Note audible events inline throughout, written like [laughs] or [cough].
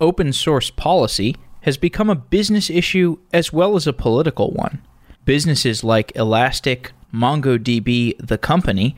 open source policy has become a business issue as well as a political one. Businesses like Elastic, MongoDB, the company,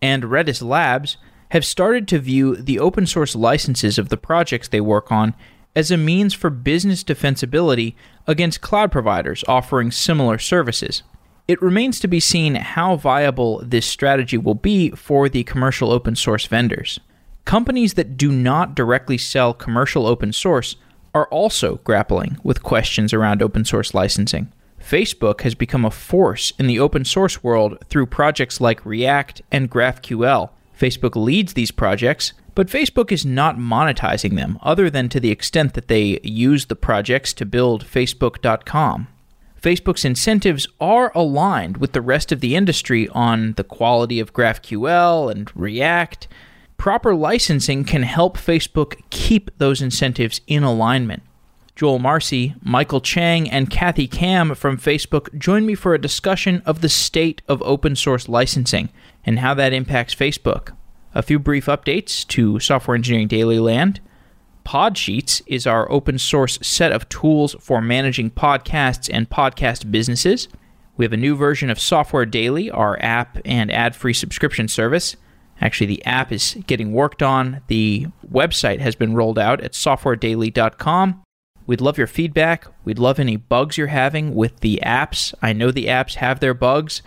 and Redis Labs have started to view the open source licenses of the projects they work on as a means for business defensibility against cloud providers offering similar services. It remains to be seen how viable this strategy will be for the commercial open source vendors. Companies that do not directly sell commercial open source are also grappling with questions around open source licensing. Facebook has become a force in the open source world through projects like React and GraphQL. Facebook leads these projects, but Facebook is not monetizing them other than to the extent that they use the projects to build Facebook.com. Facebook's incentives are aligned with the rest of the industry on the quality of GraphQL and React. Proper licensing can help Facebook keep those incentives in alignment. Joel Marcey, Michael Cheng, and Kathy Kam from Facebook join me for a discussion of the state of open source licensing and how that impacts Facebook. A few brief updates to Software Engineering Daily Land. Podsheets is our open source set of tools for managing podcasts and podcast businesses. We have a new version of Software Daily, our app and ad free subscription service. Actually, the app is getting worked on. The website has been rolled out at softwaredaily.com. We'd love your feedback. We'd love any bugs you're having with the apps. I know the apps have their bugs,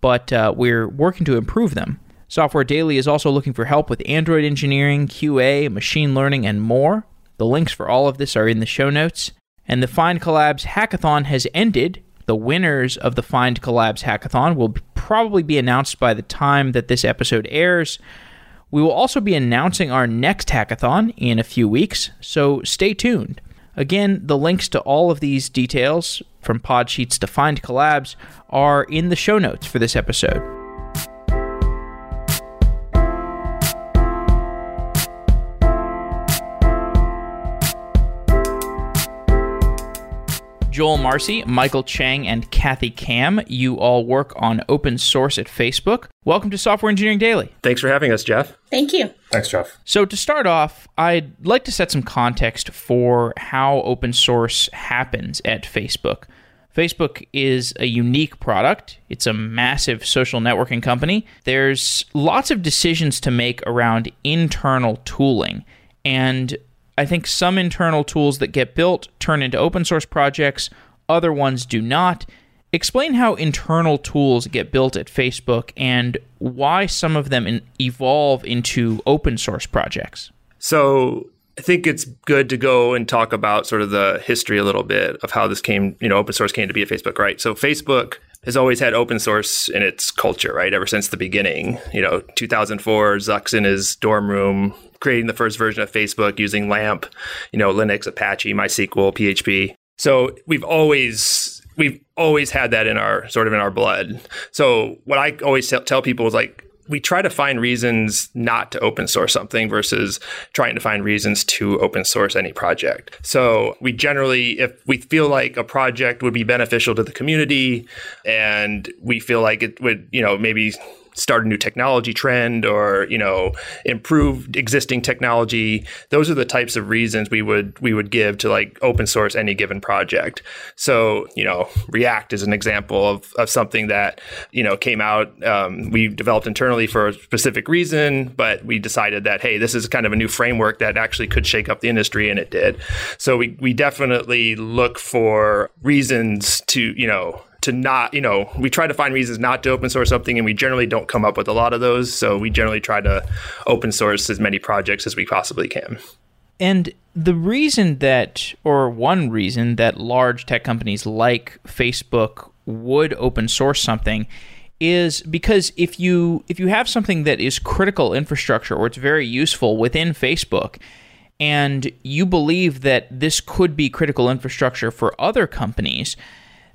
but uh, we're working to improve them. Software Daily is also looking for help with Android engineering, QA, machine learning, and more. The links for all of this are in the show notes. And the Findcollabs Hackathon has ended. The winners of the Findcollabs Hackathon will probably be announced by the time that this episode airs. We will also be announcing our next hackathon in a few weeks, so stay tuned. Again, the links to all of these details, from Podsheets to Findcollabs, are in the show notes for this episode. Joel Marcey, Michael Cheng, and Kathy Kam. You all work on open source at Facebook. Welcome to Software Engineering Daily. Thanks for having us, Jeff. Thank you. Thanks, Jeff. So, to start off, I'd like to set some context for how open source happens at Facebook. Facebook is a unique product. It's a massive social networking company. There's lots of decisions to make around internal tooling. And I think some internal tools that get built turn into open source projects, other ones do not. Explain how internal tools get built at Facebook and why some of them in- evolve into open source projects. So, I think it's good to go and talk about sort of the history a little bit of how this came, you know, open source came to be at Facebook, right? So, Facebook has always had open source in its culture, right? Ever since the beginning. You know, 2004, Zuck's in his dorm room creating the first version of Facebook using LAMP, you know, Linux, Apache, MySQL, PHP. So we've always we've always had that in our sort of in our blood. So what I always tell people is like we try to find reasons not to open source something versus trying to find reasons to open source any project. So we generally, if we feel like a project would be beneficial to the community and we feel like it would, you know, maybe start a new technology trend or you know improve existing technology those are the types of reasons we would we would give to like open source any given project. So you know react is an example of, of something that you know came out um, we developed internally for a specific reason but we decided that hey this is kind of a new framework that actually could shake up the industry and it did. So we, we definitely look for reasons to you know to not, you know, we try to find reasons not to open source something, and we generally don't come up with a lot of those. So we generally try to open source as many projects as we possibly can. And the reason that, or one reason that large tech companies like Facebook would open source something is because if you if you have something that is critical infrastructure or it's very useful within Facebook and you believe that this could be critical infrastructure for other companies,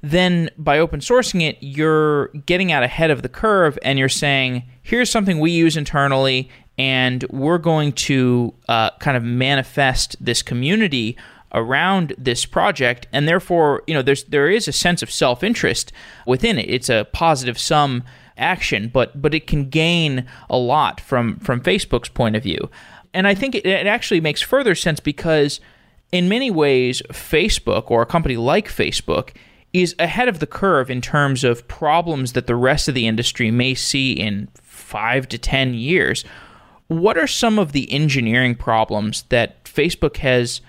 then by open sourcing it, you're getting out ahead of the curve and you're saying, here's something we use internally, and we're going to uh, kind of manifest this community around this project. And therefore you know there's there is a sense of self-interest within it. It's a positive sum action but but it can gain a lot from from Facebook's point of view. And I think it, it actually makes further sense because in many ways, Facebook or a company like Facebook is ahead of the curve in terms of problems that the rest of the industry may see in five to 10 years. What are some of the engineering problems that Facebook has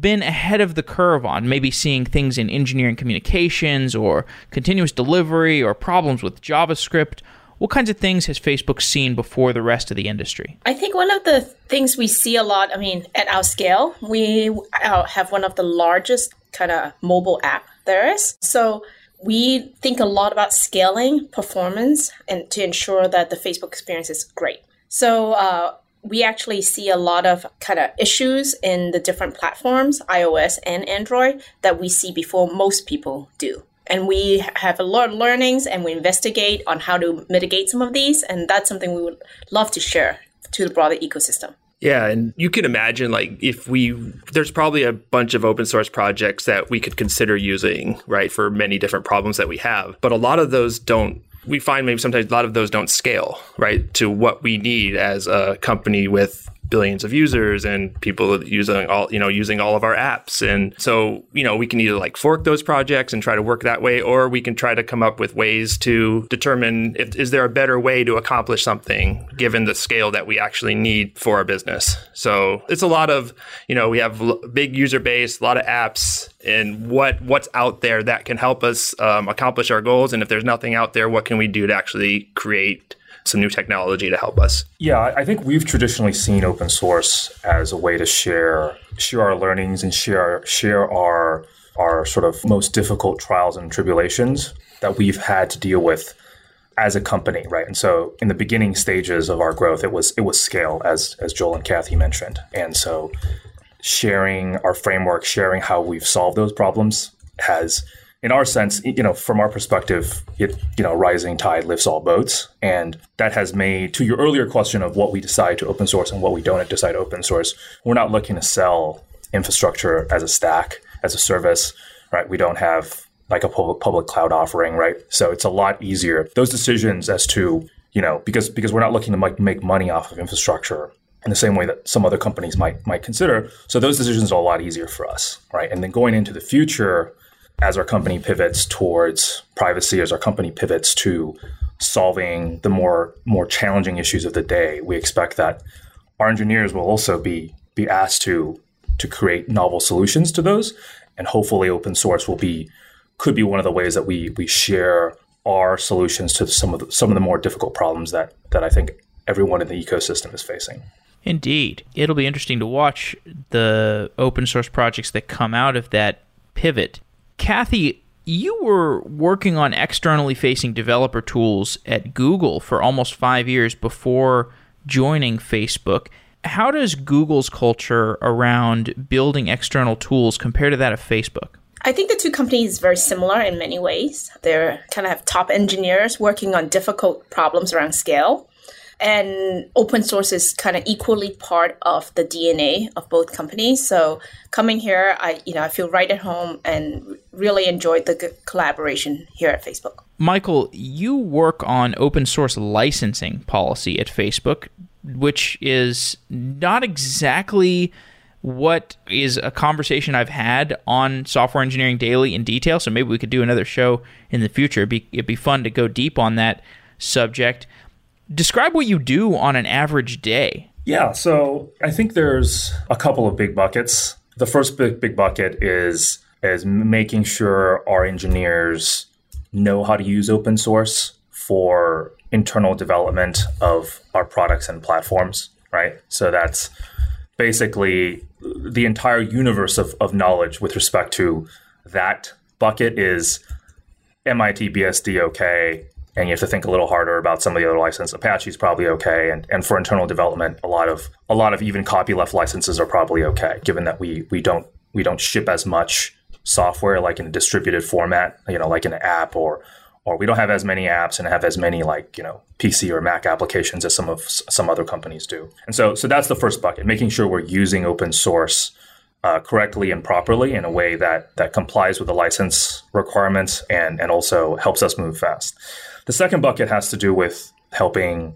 been ahead of the curve on? Maybe seeing things in engineering communications or continuous delivery or problems with JavaScript. What kinds of things has Facebook seen before the rest of the industry? I think one of the things we see a lot, I mean, at our scale, we uh, have one of the largest kind of mobile app So we think a lot about scaling performance and to ensure that the Facebook experience is great. So uh, we actually see a lot of kind of issues in the different platforms, iOS and Android, that we see before most people do. And we have a lot of learnings and we investigate on how to mitigate some of these and that's something we would love to share to the broader ecosystem yeah, and you can imagine like if we there's probably a bunch of open source projects that we could consider using, right, for many different problems that we have. But a lot of those don't we find maybe sometimes a lot of those don't scale, right, to what we need as a company with billions of users and people using all you know using all of our apps. And so you know we can either like fork those projects and try to work that way or we can try to come up with ways to determine if is there a better way to accomplish something given the scale that we actually need for our business. So it's a lot of you know we have big user base a lot of apps and what what's out there that can help us um, accomplish our goals. And if there's nothing out there what can we do to actually create some new technology to help us? Yeah, I think we've traditionally seen open source as a way to share share our learnings and share share our our sort of most difficult trials and tribulations that we've had to deal with as a company, right? And so in the beginning stages of our growth, it was it was scale, as as Joel and Kathy mentioned. And so sharing our framework, sharing how we've solved those problems has in our sense, you know, from our perspective, it, you know, rising tide lifts all boats. And that has made, to your earlier question of what we decide to open source and what we don't decide to open source, we're not looking to sell infrastructure as a stack, as a service, right? We don't have like a public, public cloud offering, right? So it's a lot easier. Those decisions as to, you know, because, because we're not looking to make, make money off of infrastructure in the same way that some other companies might, might consider. So those decisions are a lot easier for us, right? And then going into the future, as our company pivots towards privacy, as our company pivots to solving the more more challenging issues of the day, we expect that our engineers will also be be asked to to create novel solutions to those, and hopefully, open source will be could be one of the ways that we we share our solutions to some of the, some of the more difficult problems that that I think everyone in the ecosystem is facing. Indeed, it'll be interesting to watch the open source projects that come out of that pivot Kathy, you were working on externally facing developer tools at Google for almost five years before joining Facebook. How does Google's culture around building external tools compare to that of Facebook? I think the two companies are very similar in many ways. They're kind of have top engineers working on difficult problems around scale and open source is kind of equally part of the DNA of both companies. So coming here, I you know I feel right at home and really enjoyed the collaboration here at Facebook. Michael, you work on open source licensing policy at Facebook, which is not exactly what is a conversation I've had on Software Engineering Daily in detail. So maybe we could do another show in the future. It'd be, it'd be fun to go deep on that subject describe what you do on an average day. Yeah, so I think there's a couple of big buckets. The first big big bucket is is making sure our engineers know how to use open source for internal development of our products and platforms, right? So that's basically the entire universe of, of knowledge with respect to that bucket is MIT BSD okay, and you have to think a little harder about some of the other licenses. Apache's probably okay, and and for internal development, a lot of a lot of even copyleft licenses are probably okay, given that we we don't we don't ship as much software like in a distributed format, you know, like an app or or we don't have as many apps and have as many like you know PC or Mac applications as some of some other companies do. And so so that's the first bucket, making sure we're using open source uh, correctly and properly in a way that that complies with the license requirements and and also helps us move fast. The second bucket has to do with helping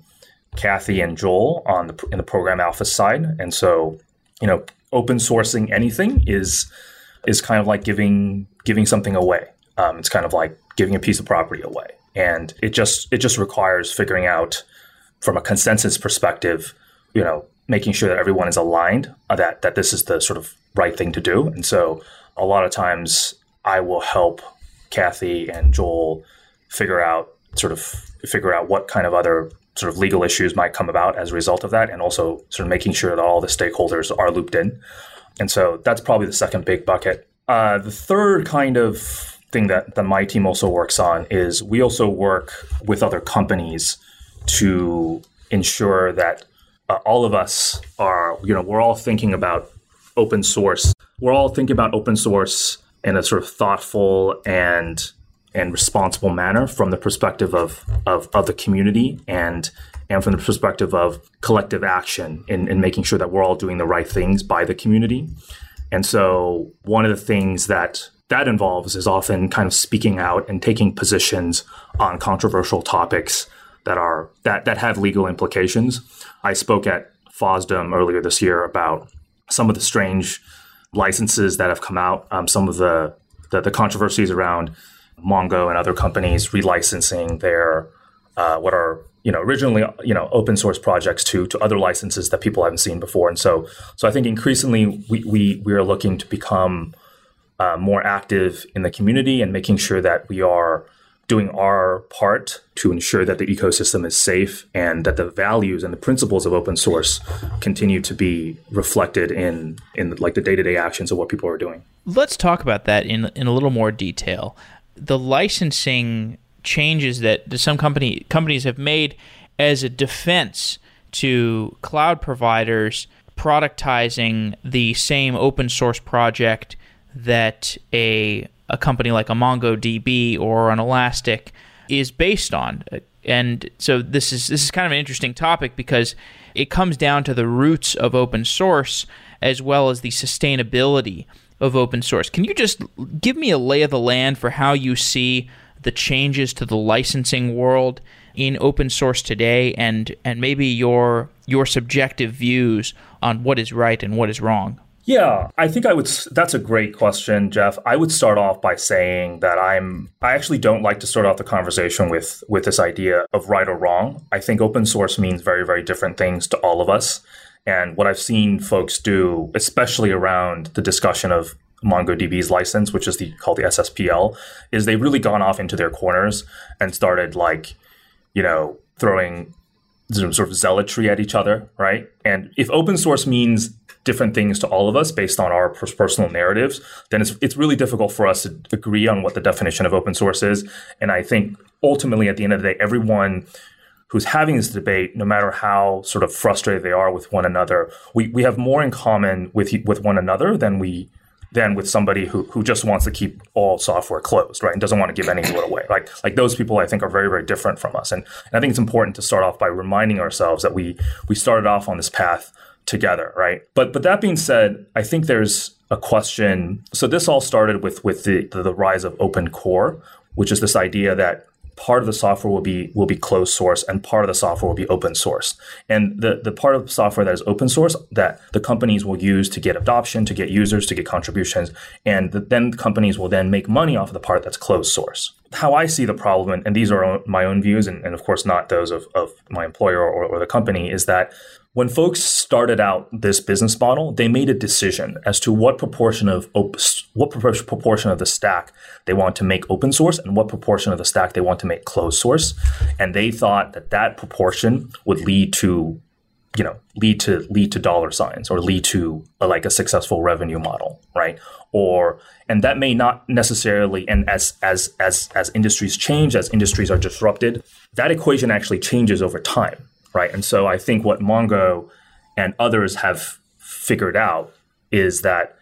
Kathy and Joel on the in the program alpha side, and so you know open sourcing anything is is kind of like giving giving something away. Um, it's kind of like giving a piece of property away, and it just it just requires figuring out from a consensus perspective, you know, making sure that everyone is aligned uh, that that this is the sort of right thing to do. And so, a lot of times, I will help Kathy and Joel figure out sort of figure out what kind of other sort of legal issues might come about as a result of that, and also sort of making sure that all the stakeholders are looped in. And so that's probably the second big bucket. Uh, the third kind of thing that, that my team also works on is we also work with other companies to ensure that uh, all of us are, you know, we're all thinking about open source. We're all thinking about open source in a sort of thoughtful and and responsible manner from the perspective of, of, of the community and and from the perspective of collective action in, in making sure that we're all doing the right things by the community. And so one of the things that that involves is often kind of speaking out and taking positions on controversial topics that are that that have legal implications. I spoke at FOSDEM earlier this year about some of the strange licenses that have come out, um, some of the, the, the controversies around Mongo and other companies relicensing their uh, what are you know originally you know open source projects to to other licenses that people haven't seen before. And so so i think increasingly we we, we are looking to become uh, more active in the community and making sure that we are doing our part to ensure that the ecosystem is safe and that the values and the principles of open source continue to be reflected in in like the day-to-day actions of what people are doing. Let's talk about that in in a little more detail the licensing changes that some company companies have made as a defense to cloud providers productizing the same open source project that a a company like a MongoDB or an Elastic is based on. And so this is this is kind of an interesting topic because it comes down to the roots of open source as well as the sustainability of open source. Can you just give me a lay of the land for how you see the changes to the licensing world in open source today and and maybe your your subjective views on what is right and what is wrong? Yeah, I think I would. That's a great question, Jeff. I would start off by saying that I'm. I actually don't like to start off the conversation with with this idea of right or wrong. I think open source means very, very different things to all of us. And what I've seen folks do, especially around the discussion of MongoDB's license, which is the called the SSPL, is they've really gone off into their corners and started like, you know, throwing sort of zealotry at each other, right? And if open source means different things to all of us based on our personal narratives, then it's it's really difficult for us to agree on what the definition of open source is. And I think ultimately, at the end of the day, everyone who's having this debate, no matter how sort of frustrated they are with one another, we, we have more in common with with one another than we than with somebody who, who just wants to keep all software closed, right, and doesn't want to give any of it away. Like like those people, I think are very very different from us, and, and I think it's important to start off by reminding ourselves that we we started off on this path together, right? But but that being said, I think there's a question. So this all started with with the the, the rise of open core, which is this idea that part of the software will be will be closed source and part of the software will be open source. And the, the part of the software that is open source that the companies will use to get adoption, to get users, to get contributions, and the, then the companies will then make money off of the part that's closed source. How I see the problem, and these are my own views, and, and of course not those of, of my employer or, or the company, is that when folks started out this business model, they made a decision as to what proportion of op- what proportion of the stack they want to make open source and what proportion of the stack they want to make closed source, and they thought that that proportion would lead to you know lead to lead to dollar signs or lead to a, like a successful revenue model right? Or and that may not necessarily and as as as as industries change as industries are disrupted that equation actually changes over time right? And so I think what Mongo and others have figured out is that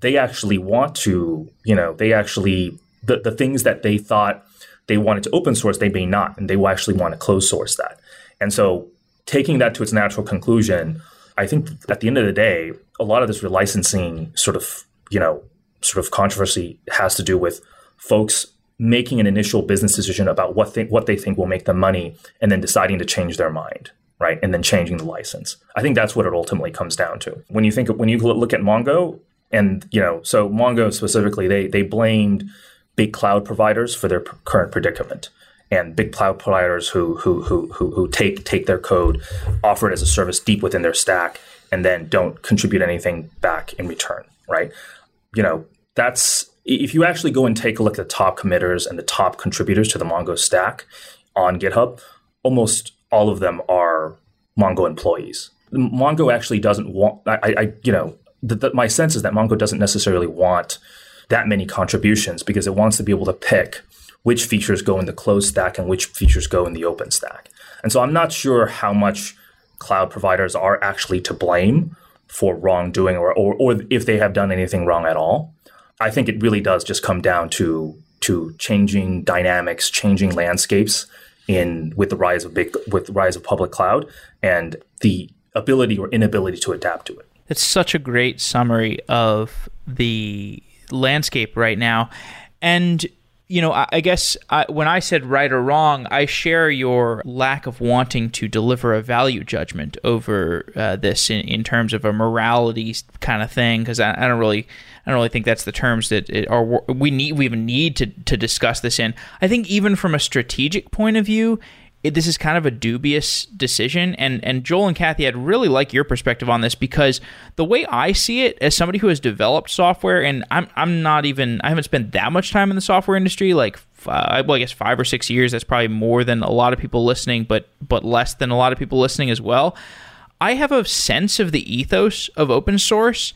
they actually want to, you know, they actually the, the things that they thought they wanted to open source, they may not, and they will actually want to close source that. And so taking that to its natural conclusion, I think at the end of the day, a lot of this relicensing sort of, you know, sort of controversy has to do with folks making an initial business decision about what they, what they think will make them money and then deciding to change their mind right? And then changing the license. I think that's what it ultimately comes down to. When you think when you look at Mongo, and you know, so Mongo specifically, they they blamed big cloud providers for their current predicament and big cloud providers who who who who, who take take their code, offer it as a service deep within their stack, and then don't contribute anything back in return, right? You know, that's if you actually go and take a look at the top committers and the top contributors to the Mongo stack on GitHub, almost all of them are Mongo employees. Mongo actually doesn't want. I, I you know, the, the, my sense is that Mongo doesn't necessarily want that many contributions because it wants to be able to pick which features go in the closed stack and which features go in the open stack. And so I'm not sure how much cloud providers are actually to blame for wrongdoing or, or, or if they have done anything wrong at all. I think it really does just come down to to changing dynamics, changing landscapes in with the rise of big with the rise of public cloud and the ability or inability to adapt to it. It's such a great summary of the landscape right now. And you know, I, I guess I, when I said right or wrong, I share your lack of wanting to deliver a value judgment over uh, this in, in, terms of a morality kind of thing, because I, I, don't really, I don't really think that's the terms that it, are we need, we even need to to discuss this in. I think even from a strategic point of view, it, this is kind of a dubious decision. And and Joel and Kathy, I'd really like your perspective on this because the way I see it, as somebody who has developed software, and I'm I'm not even I haven't spent that much time in the software industry, like uh, well, I guess five or six years. That's probably more than a lot of people listening, but but less than a lot of people listening as well. I have a sense of the ethos of open source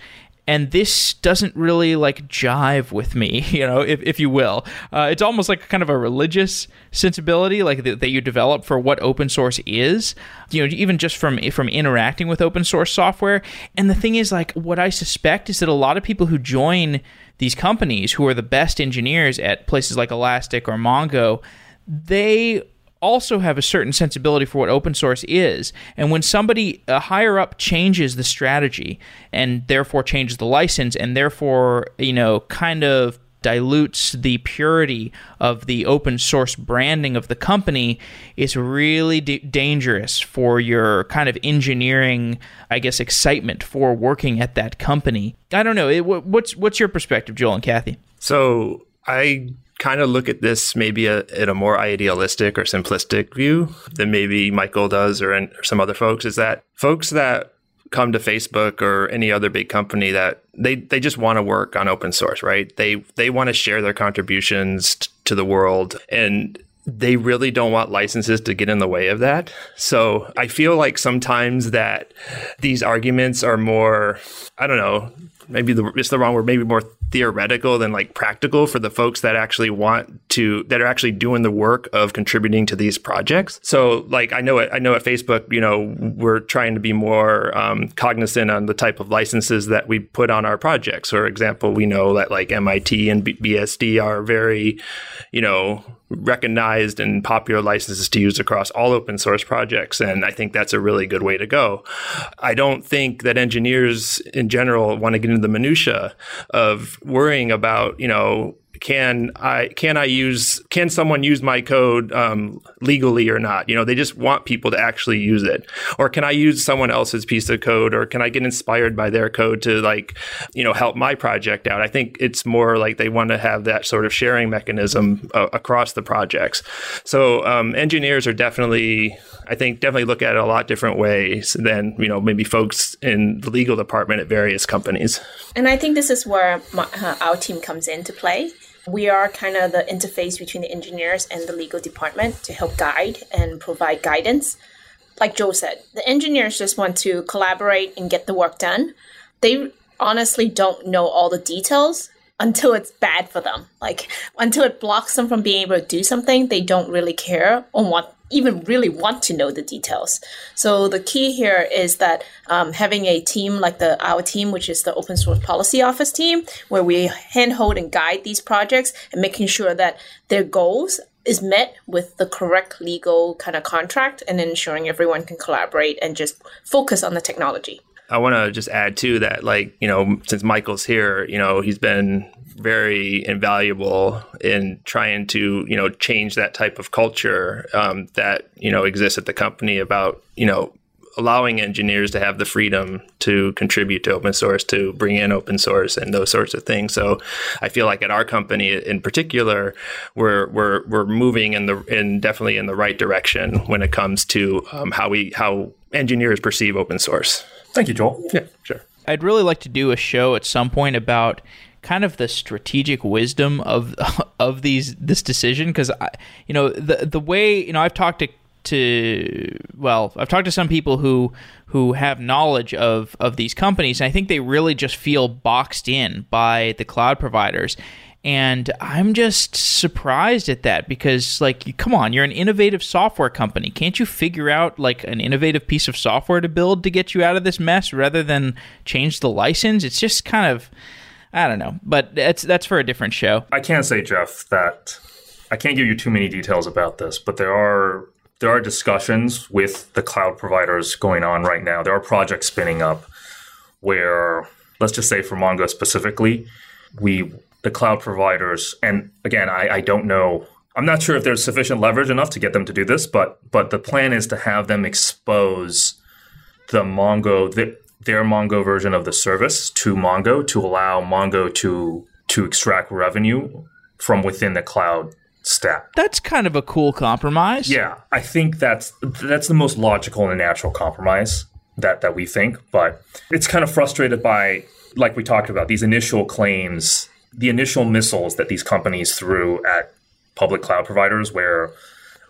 and this doesn't really like jive with me, [laughs] you know, if, if you will. Uh, it's almost like kind of a religious sensibility, like that, that you develop for what open source is. You know, even just from from interacting with open source software. And the thing is, like, what I suspect is that a lot of people who join these companies, who are the best engineers at places like Elastic or Mongo, they also have a certain sensibility for what open source is. And when somebody uh, higher up changes the strategy and therefore changes the license and therefore, you know, kind of dilutes the purity of the open source branding of the company is really d- dangerous for your kind of engineering i guess excitement for working at that company. I don't know. It, what's what's your perspective joel and kathy? So i kind of look at this maybe a, a more idealistic or simplistic view than maybe Michael does or, or some other folks is that folks that come to Facebook or any other big company that they, they just want to work on open source, right? They they want to share their contributions t- to the world and they really don't want licenses to get in the way of that. So I feel like sometimes that these arguments are more, I don't know, maybe the, it's the wrong word, maybe more theoretical than like practical for the folks that actually want to that are actually doing the work of contributing to these projects. So like I know it I know at Facebook, you know, we're trying to be more um, cognizant on the type of licenses that we put on our projects. For example, we know that like MIT and B- BSD are very, you know, recognized and popular licenses to use across all open source projects. And I think that's a really good way to go. I don't think that engineers in general want to get into the minutia of worrying about, you know, can I can I use can someone use my code um, legally or not? You know, they just want people to actually use it. Or can I use someone else's piece of code? Or can I get inspired by their code to like you know help my project out? I think it's more like they want to have that sort of sharing mechanism uh, across the projects. So um, engineers are definitely I think definitely look at it a lot different ways than you know maybe folks in the legal department at various companies. And I think this is where my, uh, our team comes into play. We are kind of the interface between the engineers and the legal department to help guide and provide guidance. Like Joe said, the engineers just want to collaborate and get the work done. They honestly don't know all the details until it's bad for them. Like until it blocks them from being able to do something, they don't really care or want even really want to know the details. So the key here is that um, having a team like the our team, which is the open source policy office team, where we handhold and guide these projects and making sure that their goals is met with the correct legal kind of contract and ensuring everyone can collaborate and just focus on the technology. I want to just add too that like you know since Michael's here, you know he's been very invaluable in trying to you know change that type of culture um, that you know exists at the company about you know allowing engineers to have the freedom to contribute to open source, to bring in open source, and those sorts of things. So, I feel like at our company in particular, we're we're we're moving in the in definitely in the right direction when it comes to um, how we how engineers perceive open source. Thank you, Joel. Yeah, sure. I'd really like to do a show at some point about kind of the strategic wisdom of [laughs] of these this decision because I you know the the way you know I've talked to to well I've talked to some people who who have knowledge of of these companies and I think they really just feel boxed in by the cloud providers and I'm just surprised at that because like come on you're an innovative software company can't you figure out like an innovative piece of software to build to get you out of this mess rather than change the license it's just kind of I don't know, but that's that's for a different show. I can't say, Jeff, that I can't give you too many details about this, but there are there are discussions with the cloud providers going on right now. There are projects spinning up where, let's just say for Mongo specifically, we the cloud providers, and again, I, I don't know. I'm not sure if there's sufficient leverage enough to get them to do this, but but the plan is to have them expose the Mongo the, their Mongo version of the service to Mongo to allow Mongo to to extract revenue from within the cloud stack. That's kind of a cool compromise. Yeah, I think that's that's the most logical and natural compromise that that we think, but it's kind of frustrated by like we talked about these initial claims, the initial missiles that these companies threw at public cloud providers where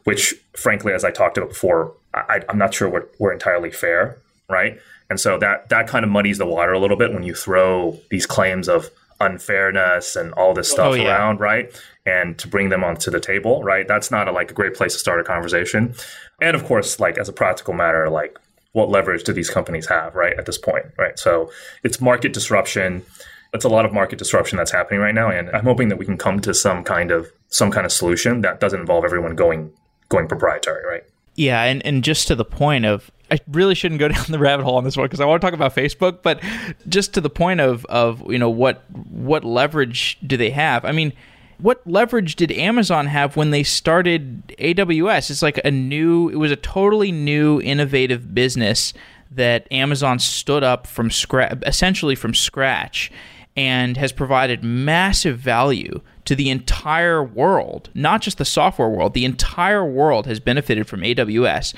which frankly as I talked about before, I, am not sure were, were entirely fair, right? And so that that kind of muddies the water a little bit when you throw these claims of unfairness and all this oh, stuff oh, yeah. around, right? And to bring them onto the table, right? That's not a, like a great place to start a conversation. And of course, like as a practical matter, like what leverage do these companies have, right? At this point, right? So it's market disruption. It's a lot of market disruption that's happening right now, and I'm hoping that we can come to some kind of some kind of solution that doesn't involve everyone going going proprietary, right? Yeah, and, and just to the point of I really shouldn't go [laughs] down the rabbit hole on this one because I want to talk about Facebook, but just to the point of of you know what what leverage do they have? I mean, what leverage did Amazon have when they started AWS? It's like a new, it was a totally new, innovative business that Amazon stood up from scratch, essentially from scratch, and has provided massive value to the entire world, not just the software world. The entire world has benefited from AWS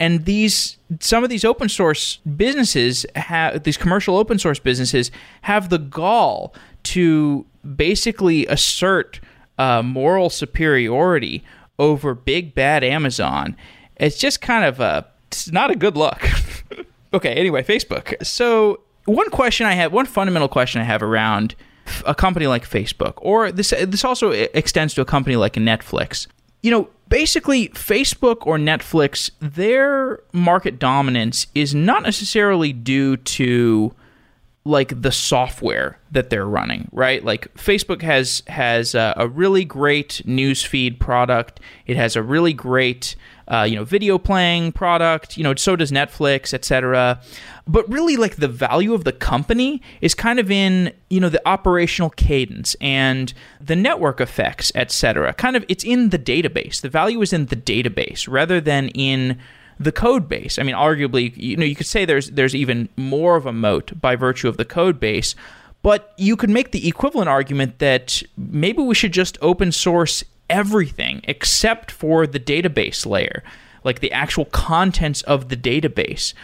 and these some of these open source businesses have these commercial open source businesses have the gall to basically assert uh, moral superiority over big bad Amazon. It's just kind of a it's not a good look. [laughs] okay, anyway, Facebook. So one question I have, one fundamental question I have around a company like Facebook, or this this also extends to a company like Netflix. You know, basically Facebook or Netflix, their market dominance is not necessarily due to like the software that they're running, right? Like Facebook has has a, a really great newsfeed product. It has a really great uh, you know video playing product. You know, so does Netflix, etc. But really, like the value of the company is kind of in you know the operational cadence and the network effects, etc. Kind of it's in the database. The value is in the database rather than in the code base. I mean, arguably, you know, you could say there's there's even more of a moat by virtue of the code base, but you could make the equivalent argument that maybe we should just open source everything except for the database layer, like the actual contents of the database.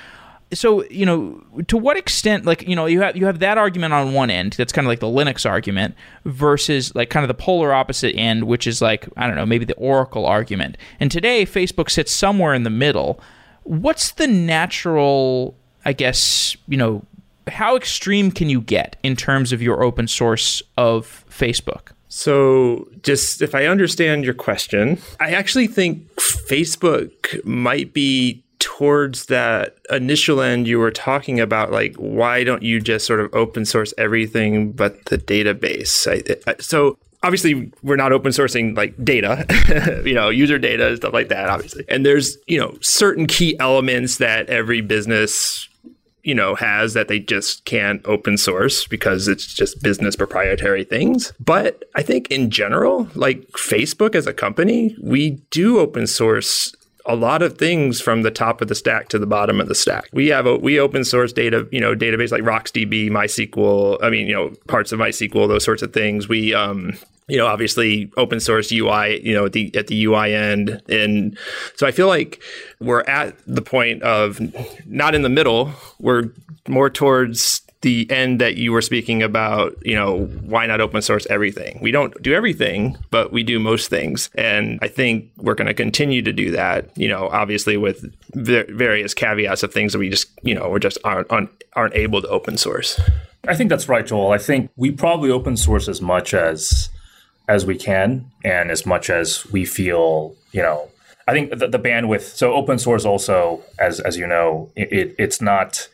So you know to what extent like you know you have you have that argument on one end that's kind of like the linux argument versus like kind of the polar opposite end which is like i don't know maybe the oracle argument. And today facebook sits somewhere in the middle. What's the natural i guess you know how extreme can you get in terms of your open source of facebook so, just if I understand your question, I actually think Facebook might be towards that initial end you were talking about like why don't you just sort of open source everything but the database? I, I, so obviously we're not open sourcing like data [laughs] you know user data and stuff like that obviously. And there's you know certain key elements that every business you know, has that they just can't open source because it's just business proprietary things. But I think in general, like Facebook as a company, we do open source a lot of things from the top of the stack to the bottom of the stack. We have a, we open source data, you know, database like RocksDB, MySQL. I mean, you know, parts of MySQL, those sorts of things. We um, you know, obviously open source UI, you know, at the at the UI end, and so I feel like we're at the point of not in the middle. We're more towards the end that you were speaking about, you know, why not open source everything? We don't do everything, but we do most things. And I think we're going to continue to do that, you know, obviously with various caveats of things that we just, you know, we're just aren't, aren't, aren't able to open source. I think that's right, Joel. I think we probably open source as much as as we can and as much as we feel, you know, I think the, the bandwidth. So open source also, as as you know, it, it's not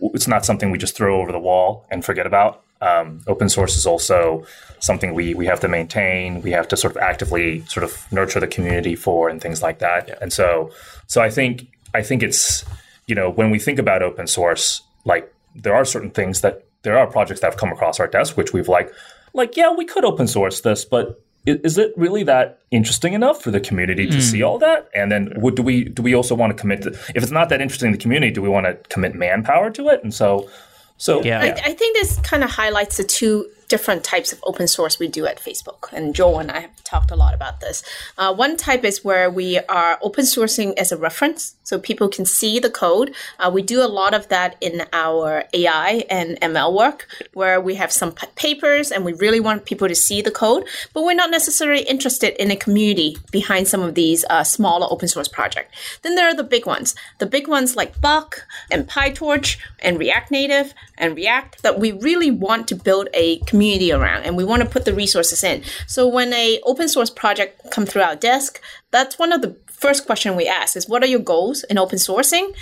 it's not something we just throw over the wall and forget about. Um, open source is also something we we have to maintain. We have to sort of actively sort of nurture the community for and things like that. Yeah. And so so I think I think it's you know when we think about open source, like there are certain things that there are projects that have come across our desk which we've like like yeah we could open source this, but is it really that interesting enough for the community to mm. see all that? And then would, do we do we also want to commit to, if it's not that interesting to the community, do we want to commit manpower to it? And so so yeah, I, I think this kind of highlights the two different types of open source we do at Facebook. And Joel and I have talked a lot about this. Uh, one type is where we are open sourcing as a reference so people can see the code. Uh, we do a lot of that in our AI and ML work where we have some p- papers and we really want people to see the code, but we're not necessarily interested in a community behind some of these uh, smaller open source projects. Then there are the big ones. The big ones like Buck and PyTorch and React Native and React that we really want to build a community around and we want to put the resources in. So when a open source project come through our desk, that's one of the first question we ask is what are your goals in open sourcing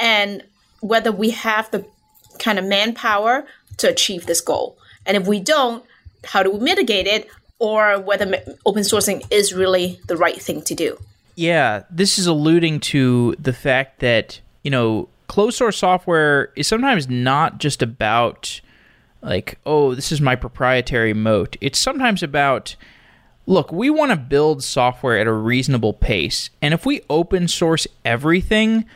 and whether we have the kind of manpower to achieve this goal. And if we don't, how do we mitigate it or whether open sourcing is really the right thing to do? Yeah, this is alluding to the fact that, you know, closed source software is sometimes not just about like, oh, this is my proprietary moat. It's sometimes about, look, we want to build software at a reasonable pace. And if we open source everything,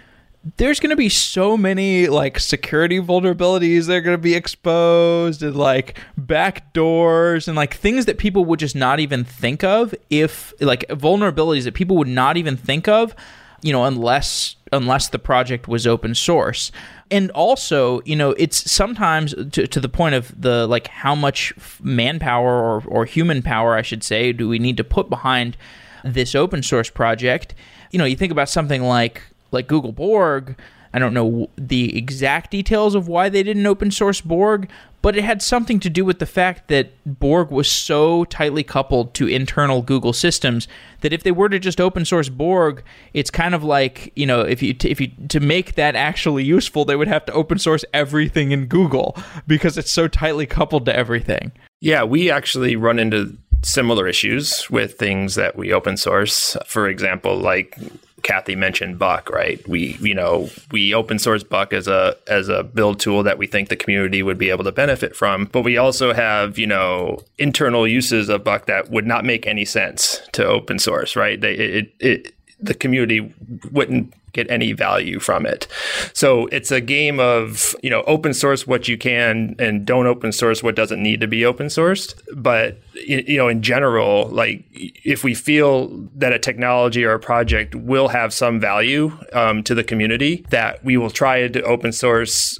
there's going to be so many like security vulnerabilities that are going to be exposed and like backdoors and like things that people would just not even think of if like vulnerabilities that people would not even think of you know unless unless the project was open source. And also you know it's sometimes to, to the point of the like how much manpower or, or human power i should say do we need to put behind this open source project? You know you think about something like like google borg. I don't know the exact details of why they didn't open source Borg, but it had something to do with the fact that Borg was so tightly coupled to internal Google systems that if they were to just open source Borg, it's kind of like you know if you if you to make that actually useful, they would have to open source everything in Google because it's so tightly coupled to everything. Yeah, we actually run into similar issues with things that we open source. For example, like Kathy mentioned Buck, right? We you know we open source Buck as a as a build tool that we think the community would be able to benefit from, but we also have you know internal uses of Buck that would not make any sense to open source, right? They, it, it the community wouldn't get any value from it. So it's a game of, you know, open source what you can and don't open source what doesn't need to be open sourced. But, you know, in general, like if we feel that a technology or a project will have some value um, to the community, that we will try to open source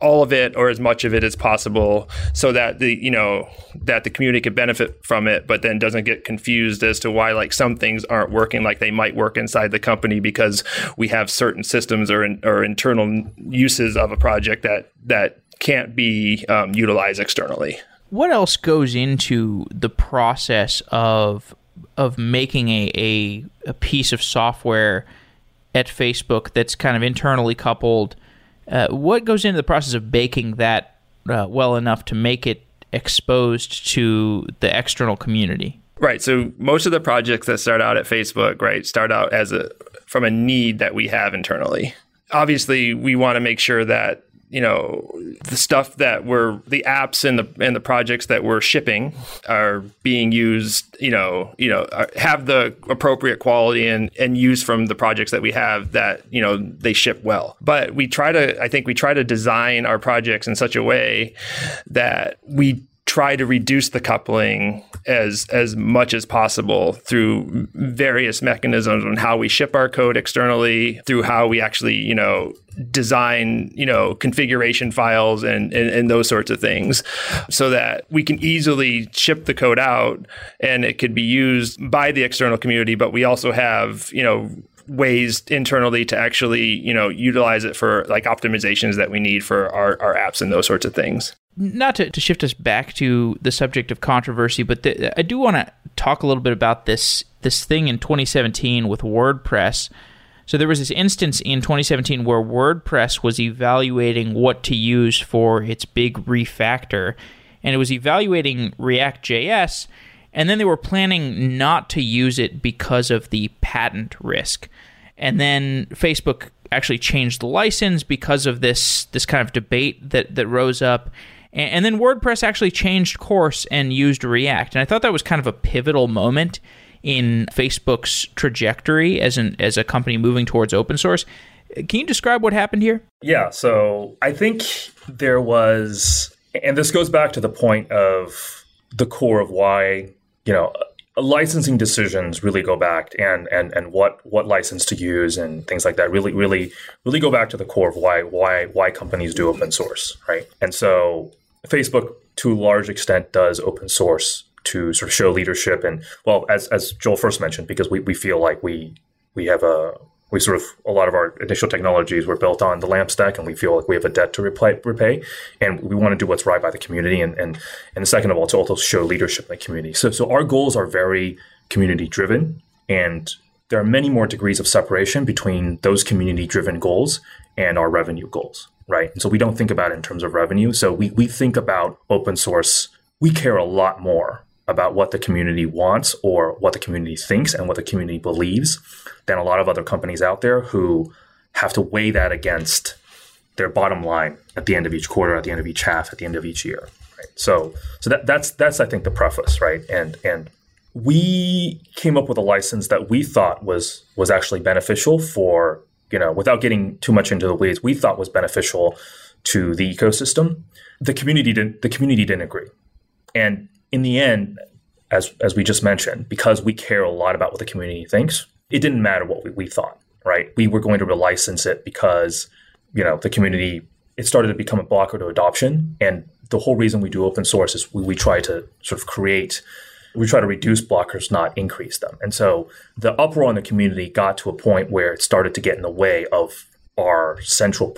all of it or as much of it as possible so that the you know that the community could benefit from it but then doesn't get confused as to why like some things aren't working like they might work inside the company because we have certain systems or, in, or internal uses of a project that that can't be um, utilized externally. What else goes into the process of of making a, a, a piece of software at Facebook that's kind of internally coupled uh, what goes into the process of baking that uh, well enough to make it exposed to the external community? Right. So most of the projects that start out at Facebook, right, start out as a from a need that we have internally. Obviously, we want to make sure that you know the stuff that we're the apps and the and the projects that we're shipping are being used you know you know have the appropriate quality and and use from the projects that we have that you know they ship well. But we try to i think we try to design our projects in such a way that we try to reduce the coupling as as much as possible through various mechanisms on how we ship our code externally, through how we actually, you know, design, you know, configuration files and, and, and those sorts of things so that we can easily ship the code out and it could be used by the external community, but we also have, you know, ways internally to actually you know utilize it for like optimizations that we need for our, our apps and those sorts of things not to, to shift us back to the subject of controversy, but the, I do want to talk a little bit about this this thing in 2017 with WordPress. So there was this instance in 2017 where WordPress was evaluating what to use for its big refactor, and it was evaluating React.js, and then they were planning not to use it because of the patent risk. And then Facebook actually changed the license because of this this kind of debate that that rose up and, then WordPress actually changed course and used React. And I thought that was kind of a pivotal moment in Facebook's trajectory as an as a company moving towards open source. Can you describe what happened here? Yeah, so I think there was and this goes back to the point of the core of why, you know, licensing decisions really go back and and and what what license to use and things like that really really really go back to the core of why why why companies do open source right and so Facebook, to a large extent, does open source to sort of show leadership and well, as as Joel first mentioned, because we, we feel like we we have a we sort of a lot of our initial technologies were built on the LAMP stack, and we feel like we have a debt to repay, repay and we want to do what's right by the community, and and and second of all, to also show leadership in the community. So so our goals are very community driven, and there are many more degrees of separation between those community driven goals and our revenue goals right? And so we don't think about it in terms of revenue. So we, we think about open source. We care a lot more about what the community wants or what the community thinks and what the community believes than a lot of other companies out there who have to weigh that against their bottom line at the end of each quarter, at the end of each half, at the end of each year. Right? So, so that, that's that's I think the preface, right? And and we came up with a license that we thought was was actually beneficial for you know, without getting too much into the weeds, we thought was beneficial to the ecosystem. The community didn't. The community didn't agree, and in the end, as as we just mentioned, because we care a lot about what the community thinks, it didn't matter what we, we thought. Right? We were going to relicense it because you know the community. It started to become a blocker to adoption, and the whole reason we do open source is we, we try to sort of create we try to reduce blockers, not increase them. And so the uproar in the community got to a point where it started to get in the way of our central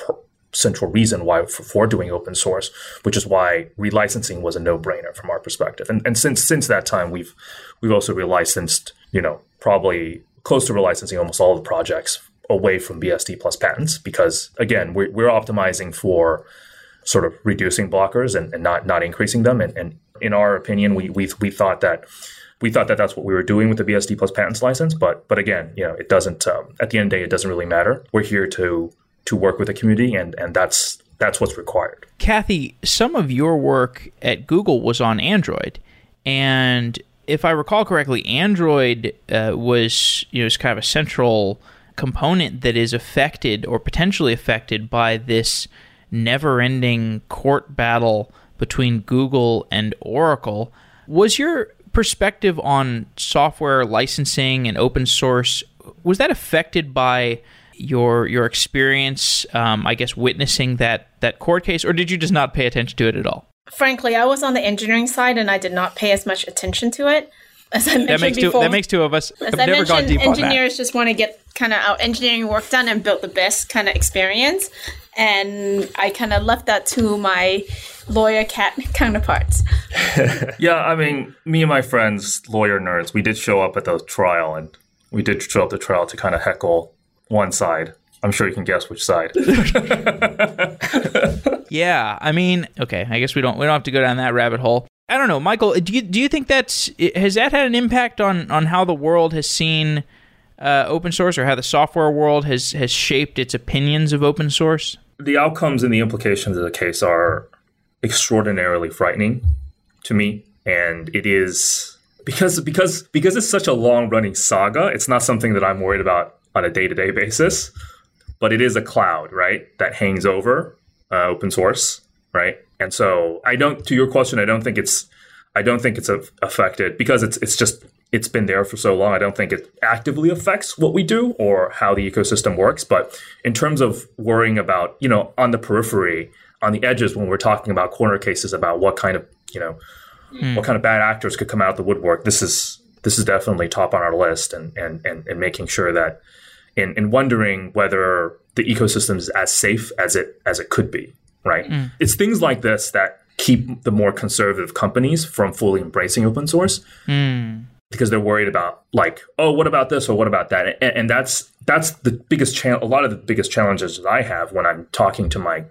central reason why for, for, doing open source, which is why relicensing was a no brainer from our perspective. And, and since since that time, we've we've also relicensed, you know, probably close to relicensing almost all the projects away from BSD plus patents because again, we're, we're optimizing for sort of reducing blockers and, and not not increasing them and, and in our opinion, we we we thought that we thought that that's what we were doing with the BSD plus patents license. But but again, you know, it doesn't. Um, at the end of the day, it doesn't really matter. We're here to to work with the community, and and that's that's what's required. Kathy, some of your work at Google was on Android, and if I recall correctly, Android uh, was you know is kind of a central component that is affected or potentially affected by this never-ending court battle between Google and Oracle. Was your perspective on software licensing and open source was that affected by your your experience, um, I guess, witnessing that that court case, or did you just not pay attention to it at all? Frankly, I was on the engineering side, and I did not pay as much attention to it. As I mentioned that makes before, two, that makes two of us. As I never gone deep engineers just want to get kind of our engineering work done and build the best kind of experience, and I kind of left that to my lawyer cat [laughs] counterparts. [laughs] yeah, I mean, me and my friends, lawyer nerds, we did show up at the trial, and we did show up the trial to kind of heckle one side. I'm sure you can guess which side. [laughs] yeah, I mean, okay, I guess we don't we don't have to go down that rabbit hole. I don't know, Michael. Do you do you think that's has that had an impact on on how the world has seen uh, open source, or how the software world has has shaped its opinions of open source? The outcomes and the implications of the case are extraordinarily frightening to me, and it is because because because it's such a long running saga. It's not something that I'm worried about on a day to day basis, but it is a cloud, right, that hangs over uh, open source, right? And so I don't. To your question, I don't think it's I don't think it's affected because it's it's just it's been there for so long. I don't think it actively affects what we do or how the ecosystem works. But in terms of worrying about, you know, on the periphery, on the edges, when we're talking about corner cases about what kind of, you know, mm. what kind of bad actors could come out the woodwork, this is this is definitely top on our list, and and and, and making sure that, in in wondering whether the ecosystem is as safe as it as it could be, right? Mm. It's things like this that keep the more conservative companies from fully embracing open source. Mm because they're worried about like, oh, what about this or what about that? And, and that's that's the biggest challenge. A lot of the biggest challenges that I have when I'm talking to my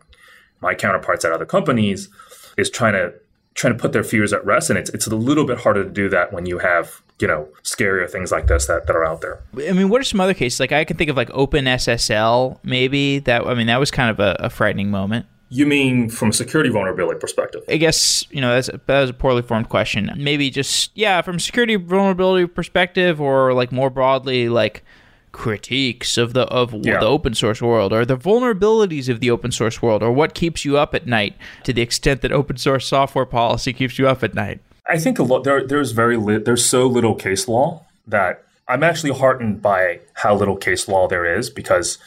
my counterparts at other companies is trying to trying to put their fears at rest. And it's it's a little bit harder to do that when you have you know scarier things like this that, that are out there. I mean, what are some other cases? Like I can think of like OpenSSL, maybe that. I mean, that was kind of a, a frightening moment. You mean from a security vulnerability perspective? I guess you know that's a, that was a poorly formed question. Maybe just yeah, from security vulnerability perspective, or like more broadly, like critiques of the of yeah. the open source world, or the vulnerabilities of the open source world, or what keeps you up at night, to the extent that open source software policy keeps you up at night. I think a lot there. There's very li- there's so little case law that I'm actually heartened by how little case law there is because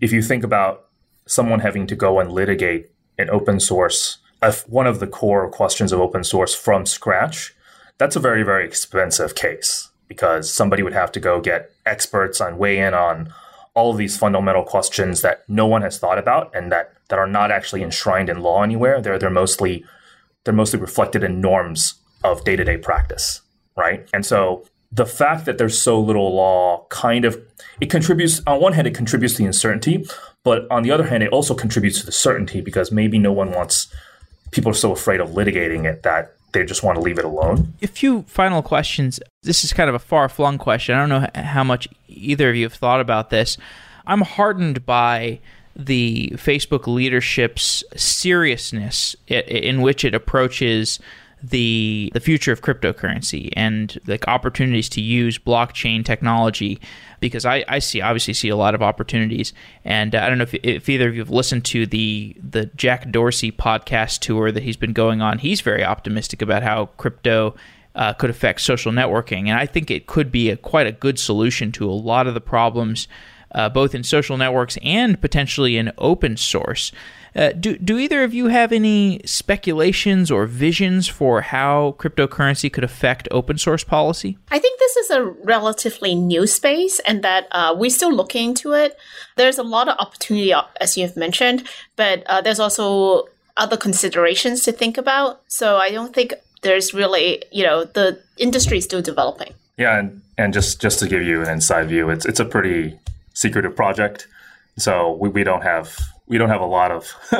if you think about someone having to go and litigate an open source, one of the core questions of open source from scratch, that's a very, very expensive case because somebody would have to go get experts on weigh in on all of these fundamental questions that no one has thought about and that, that are not actually enshrined in law anywhere. They're they're mostly they're mostly reflected in norms of day-to-day practice. Right. And so the fact that there's so little law kind of it contributes on one hand it contributes to the uncertainty but on the other hand, it also contributes to the certainty because maybe no one wants, people are so afraid of litigating it that they just want to leave it alone. A few final questions. This is kind of a far flung question. I don't know how much either of you have thought about this. I'm heartened by the Facebook leadership's seriousness in which it approaches the the future of cryptocurrency and like opportunities to use blockchain technology because I, I see obviously see a lot of opportunities. And uh, I don't know if, if either of you have listened to the the Jack Dorsey podcast tour that he's been going on. He's very optimistic about how crypto uh, could affect social networking. And I think it could be a quite a good solution to a lot of the problems uh, both in social networks and potentially in open source uh, do, do either of you have any speculations or visions for how cryptocurrency could affect open source policy? I think this is a relatively new space and that uh, we're still looking into it. There's a lot of opportunity, uh, as you've mentioned, but uh, there's also other considerations to think about. So I don't think there's really, you know, the industry is still developing. Yeah, and, and just, just to give you an inside view, it's, it's a pretty secretive project. So we, we don't have we don't have a lot of [laughs]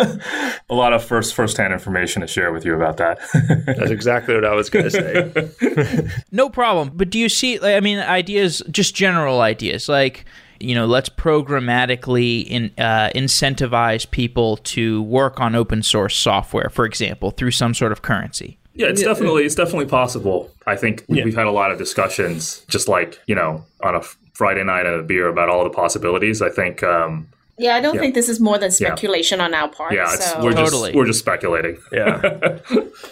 a lot of first first hand information to share with you about that. [laughs] That's exactly what I was going to say. [laughs] no problem. But do you see? I mean, ideas, just general ideas, like you know, let's programmatically in, uh, incentivize people to work on open source software, for example, through some sort of currency. Yeah, it's yeah, definitely it's definitely possible. I think yeah. we've had a lot of discussions, just like you know, on a Friday night at a beer about all the possibilities. I think um, yeah, I don't yeah. think this is more than speculation yeah. on our part. Yeah, so. we're totally. just we're just speculating. Yeah, [laughs]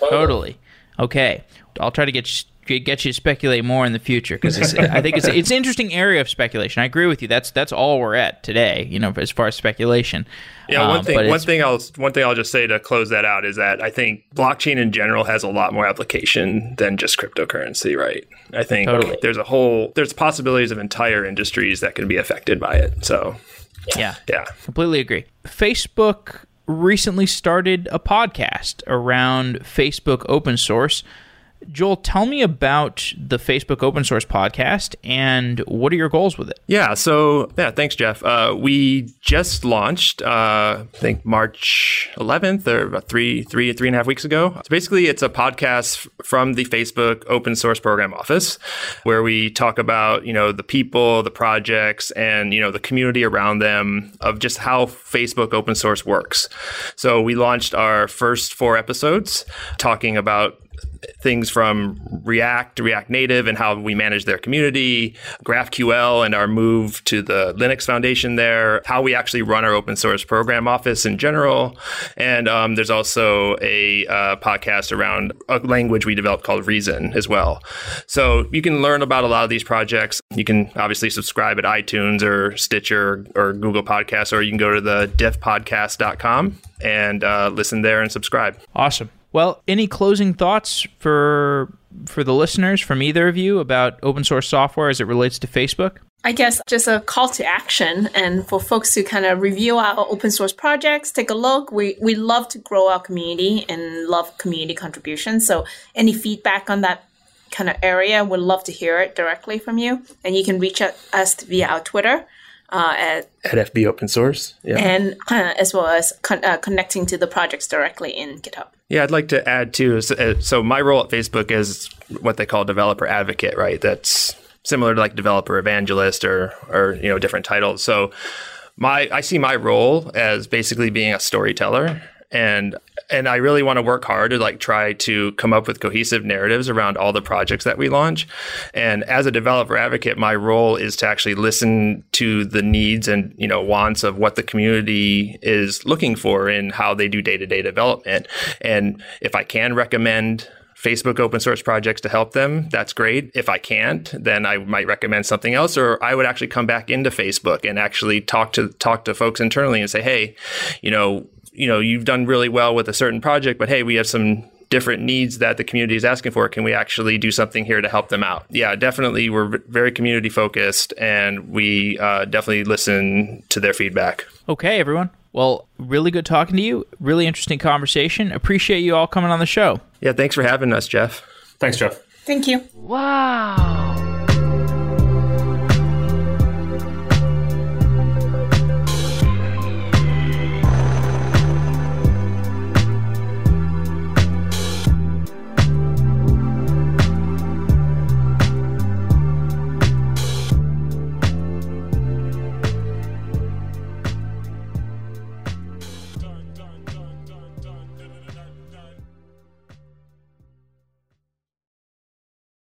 totally. Okay, I'll try to get you, get you to speculate more in the future because I think it's it's an interesting area of speculation. I agree with you. That's that's all we're at today. You know, as far as speculation. Yeah, one um, thing one thing I'll one thing I'll just say to close that out is that I think blockchain in general has a lot more application than just cryptocurrency. Right. I think totally. there's a whole there's possibilities of entire industries that can be affected by it. So yeah. Yeah. Completely agree. Facebook recently started a podcast around Facebook open source. Joel, tell me about the Facebook Open Source podcast and what are your goals with it? Yeah, so yeah, thanks, Jeff. Uh, we just launched, uh, I think March 11th or about three, three, three and a half weeks ago. So basically, it's a podcast from the Facebook Open Source Program Office, where we talk about you know the people, the projects, and you know the community around them of just how Facebook Open Source works. So we launched our first four episodes talking about things from React React Native and how we manage their community, GraphQL and our move to the Linux Foundation there, how we actually run our open source program office in general. And um, there's also a uh, podcast around a language we developed called Reason as well. So you can learn about a lot of these projects. You can obviously subscribe at iTunes or Stitcher or Google Podcasts, or you can go to the diffpodcast.com and uh, listen there and subscribe. Awesome. Well, any closing thoughts for for the listeners from either of you about open source software as it relates to Facebook? I guess just a call to action and for folks to kind of review our open source projects, take a look. We we love to grow our community and love community contributions. So any feedback on that kind of area, we'd love to hear it directly from you. And you can reach us via our Twitter uh, at, at FB Open Source, yeah. and uh, as well as con- uh, connecting to the projects directly in GitHub. Yeah, I'd like to add too. So, uh, so my role at Facebook is what they call developer advocate, right? That's similar to like developer evangelist or or you know different titles. So my I see my role as basically being a storyteller and and I really want to work hard to like try to come up with cohesive narratives around all the projects that we launch. And as a developer advocate, my role is to actually listen to the needs and you know wants of what the community is looking for in how they do day to day development. And if I can recommend Facebook open source projects to help them, that's great. If I can't, then I might recommend something else, or I would actually come back into Facebook and actually talk to talk to folks internally and say, hey, you know, you know, you've done really well with a certain project, but hey, we have some different needs that the community is asking for. Can we actually do something here to help them out? Yeah, definitely. We're very community focused and we uh, definitely listen to their feedback. Okay, everyone. Well, really good talking to you. Really interesting conversation. Appreciate you all coming on the show. Yeah, thanks for having us, Jeff. Thanks, Jeff. Thank you. Wow.